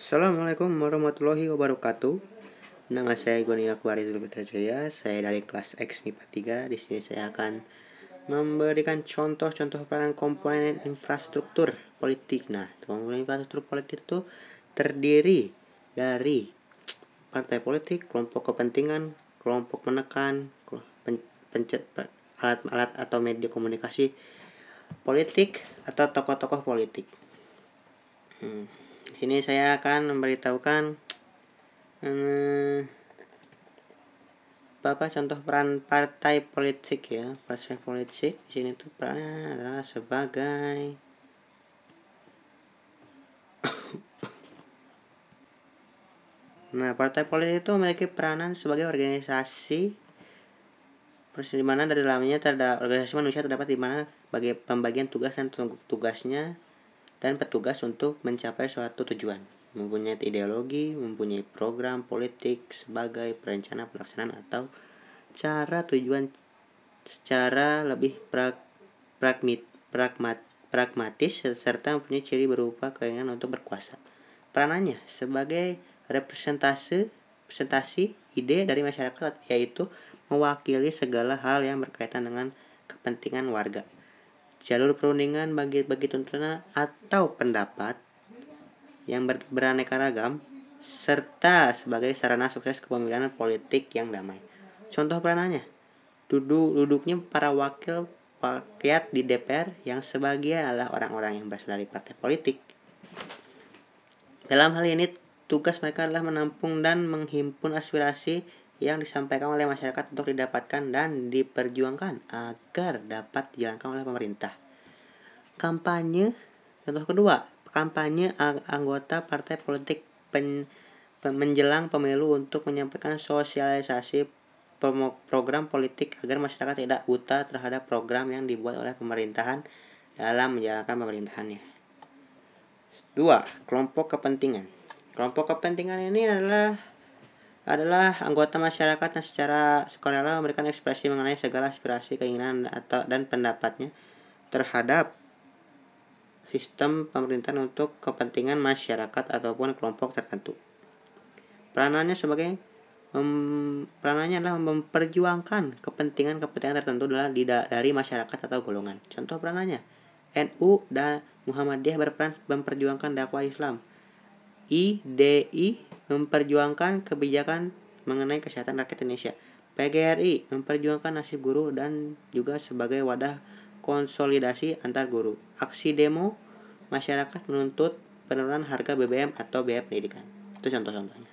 Assalamualaikum warahmatullahi wabarakatuh. Nama saya Goni Akbarizul Jaya. Saya dari kelas X MIPA 3. Di sini saya akan memberikan contoh-contoh peranan komponen infrastruktur politik. Nah, komponen infrastruktur politik itu terdiri dari partai politik, kelompok kepentingan, kelompok menekan, pencet alat-alat atau media komunikasi politik atau tokoh-tokoh politik. Hmm. Sini saya akan memberitahukan hmm, Bapak contoh peran partai politik ya. Partai politik di sini tuh perannya adalah sebagai Nah, partai politik itu memiliki peranan sebagai organisasi di mana dari dalamnya terdapat organisasi manusia terdapat di mana bagi pembagian tugas dan tugasnya dan petugas untuk mencapai suatu tujuan, mempunyai ideologi, mempunyai program politik sebagai perencana pelaksanaan atau cara tujuan secara lebih prag, pragmit, pragmat, pragmatis serta mempunyai ciri berupa keinginan untuk berkuasa. Peranannya sebagai representasi presentasi ide dari masyarakat yaitu mewakili segala hal yang berkaitan dengan kepentingan warga jalur perundingan bagi bagi tuntunan atau pendapat yang ber, beraneka ragam serta sebagai sarana sukses kepemilikan politik yang damai. Contoh peranannya, duduk duduknya para wakil rakyat di DPR yang sebagian adalah orang-orang yang berasal dari partai politik. Dalam hal ini, tugas mereka adalah menampung dan menghimpun aspirasi yang disampaikan oleh masyarakat untuk didapatkan dan diperjuangkan agar dapat dijalankan oleh pemerintah. Kampanye, contoh kedua, kampanye anggota partai politik pen, menjelang pemilu untuk menyampaikan sosialisasi program politik agar masyarakat tidak buta terhadap program yang dibuat oleh pemerintahan dalam menjalankan pemerintahannya. Dua, kelompok kepentingan. Kelompok kepentingan ini adalah adalah anggota masyarakat yang secara sukarela memberikan ekspresi mengenai segala aspirasi, keinginan atau dan pendapatnya terhadap sistem pemerintahan untuk kepentingan masyarakat ataupun kelompok tertentu. Peranannya sebagai mem, peranannya adalah memperjuangkan kepentingan-kepentingan tertentu adalah dari masyarakat atau golongan. Contoh peranannya, NU dan Muhammadiyah berperan memperjuangkan dakwah Islam. IDI memperjuangkan kebijakan mengenai kesehatan rakyat Indonesia. PGRI memperjuangkan nasib guru dan juga sebagai wadah konsolidasi antar guru. Aksi demo masyarakat menuntut penurunan harga BBM atau biaya pendidikan. Itu contoh-contohnya.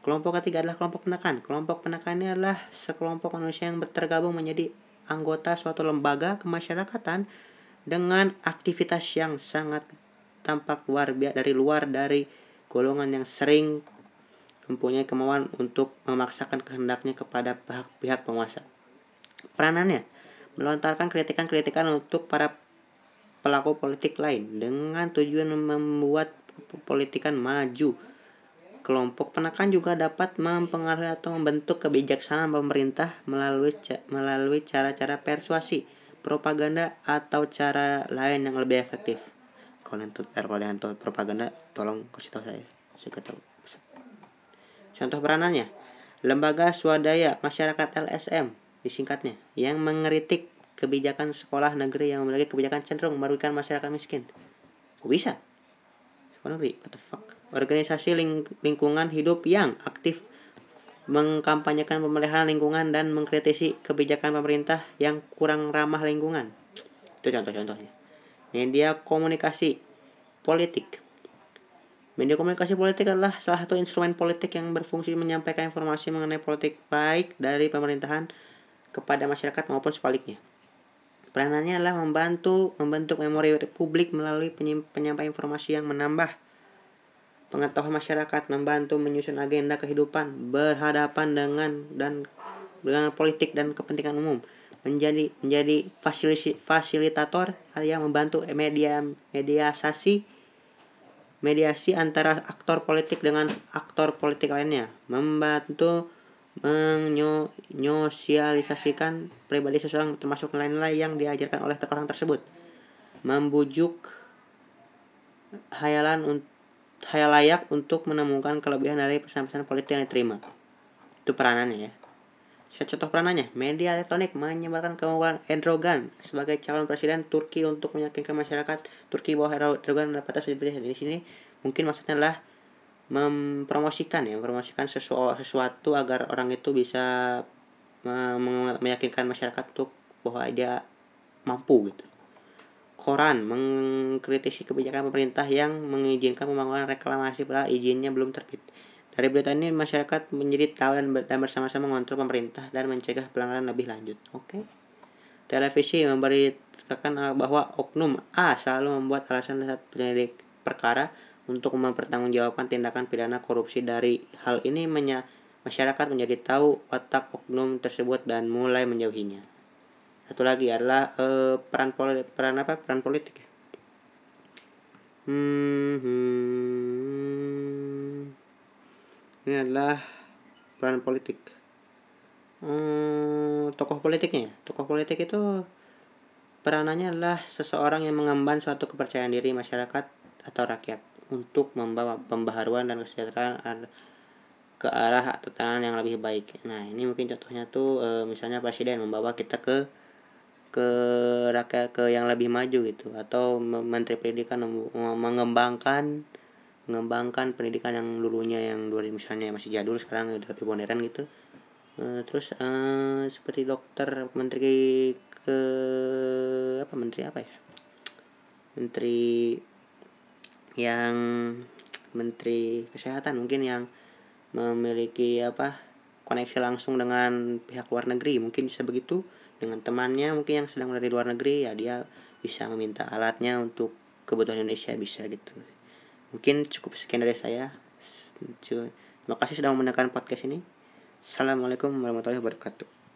Kelompok ketiga adalah kelompok penekan. Kelompok penekan ini adalah sekelompok manusia yang tergabung menjadi anggota suatu lembaga kemasyarakatan dengan aktivitas yang sangat tampak luar biasa dari luar dari golongan yang sering mempunyai kemauan untuk memaksakan kehendaknya kepada pihak-pihak penguasa. Peranannya melontarkan kritikan-kritikan untuk para pelaku politik lain dengan tujuan membuat politikan maju. Kelompok penekan juga dapat mempengaruhi atau membentuk kebijaksanaan pemerintah melalui melalui cara-cara persuasi, propaganda atau cara lain yang lebih efektif. Kalau yang propaganda, tolong kasih tahu saya. Saya tahu. Contoh peranannya, lembaga swadaya masyarakat LSM disingkatnya yang mengeritik kebijakan sekolah negeri yang memiliki kebijakan cenderung merugikan masyarakat miskin. Kok bisa? Sekolah negeri, what the fuck? Organisasi ling lingkungan hidup yang aktif mengkampanyekan pemeliharaan lingkungan dan mengkritisi kebijakan pemerintah yang kurang ramah lingkungan. Itu contoh-contohnya. Media komunikasi politik Media komunikasi politik adalah salah satu instrumen politik yang berfungsi menyampaikan informasi mengenai politik baik dari pemerintahan kepada masyarakat maupun sebaliknya. Peranannya adalah membantu membentuk memori publik melalui penyampaian informasi yang menambah pengetahuan masyarakat, membantu menyusun agenda kehidupan berhadapan dengan dan dengan politik dan kepentingan umum, menjadi menjadi fasilitator yang membantu media mediasasi mediasi antara aktor politik dengan aktor politik lainnya, membantu menyosialisasikan pribadi seseorang termasuk nilai-nilai yang diajarkan oleh orang tersebut, membujuk hayalan layak untuk menemukan kelebihan dari pesan-pesan politik yang diterima. Itu peranannya ya. Contoh peranannya, media elektronik menyebarkan kemauan Erdogan sebagai calon presiden Turki untuk meyakinkan masyarakat Turki bahwa Erdogan dapat seperti di sini. Mungkin maksudnya adalah mempromosikan ya, mempromosikan sesuatu agar orang itu bisa meyakinkan masyarakat untuk bahwa dia mampu gitu. Koran mengkritisi kebijakan pemerintah yang mengizinkan pembangunan reklamasi padahal izinnya belum terbit. Dari berita ini masyarakat menjadi tahu dan, bersama-sama mengontrol pemerintah dan mencegah pelanggaran lebih lanjut. Oke. Okay. Televisi memberitakan uh, bahwa oknum A selalu membuat alasan saat penyelidik perkara untuk mempertanggungjawabkan tindakan pidana korupsi dari hal ini menya masyarakat menjadi tahu watak oknum tersebut dan mulai menjauhinya satu lagi adalah uh, peran politik peran apa peran politik ya hmm, hmm. Ini adalah peran politik hmm, tokoh politiknya ya. tokoh politik itu peranannya adalah seseorang yang mengemban suatu kepercayaan diri masyarakat atau rakyat untuk membawa pembaharuan dan kesejahteraan ke arah tatanan yang lebih baik. Nah, ini mungkin contohnya tuh e, misalnya presiden membawa kita ke ke rakyat ke yang lebih maju gitu atau menteri pendidikan mengembangkan mengembangkan pendidikan yang dulunya yang dulu misalnya masih jadul sekarang udah lebih modern gitu. Uh, terus uh, seperti dokter menteri ke apa menteri apa ya? Menteri yang menteri kesehatan mungkin yang memiliki apa koneksi langsung dengan pihak luar negeri. Mungkin bisa begitu dengan temannya mungkin yang sedang di luar negeri ya dia bisa meminta alatnya untuk kebutuhan Indonesia bisa gitu mungkin cukup sekian dari saya. Terima kasih sudah mendengarkan podcast ini. Assalamualaikum warahmatullahi wabarakatuh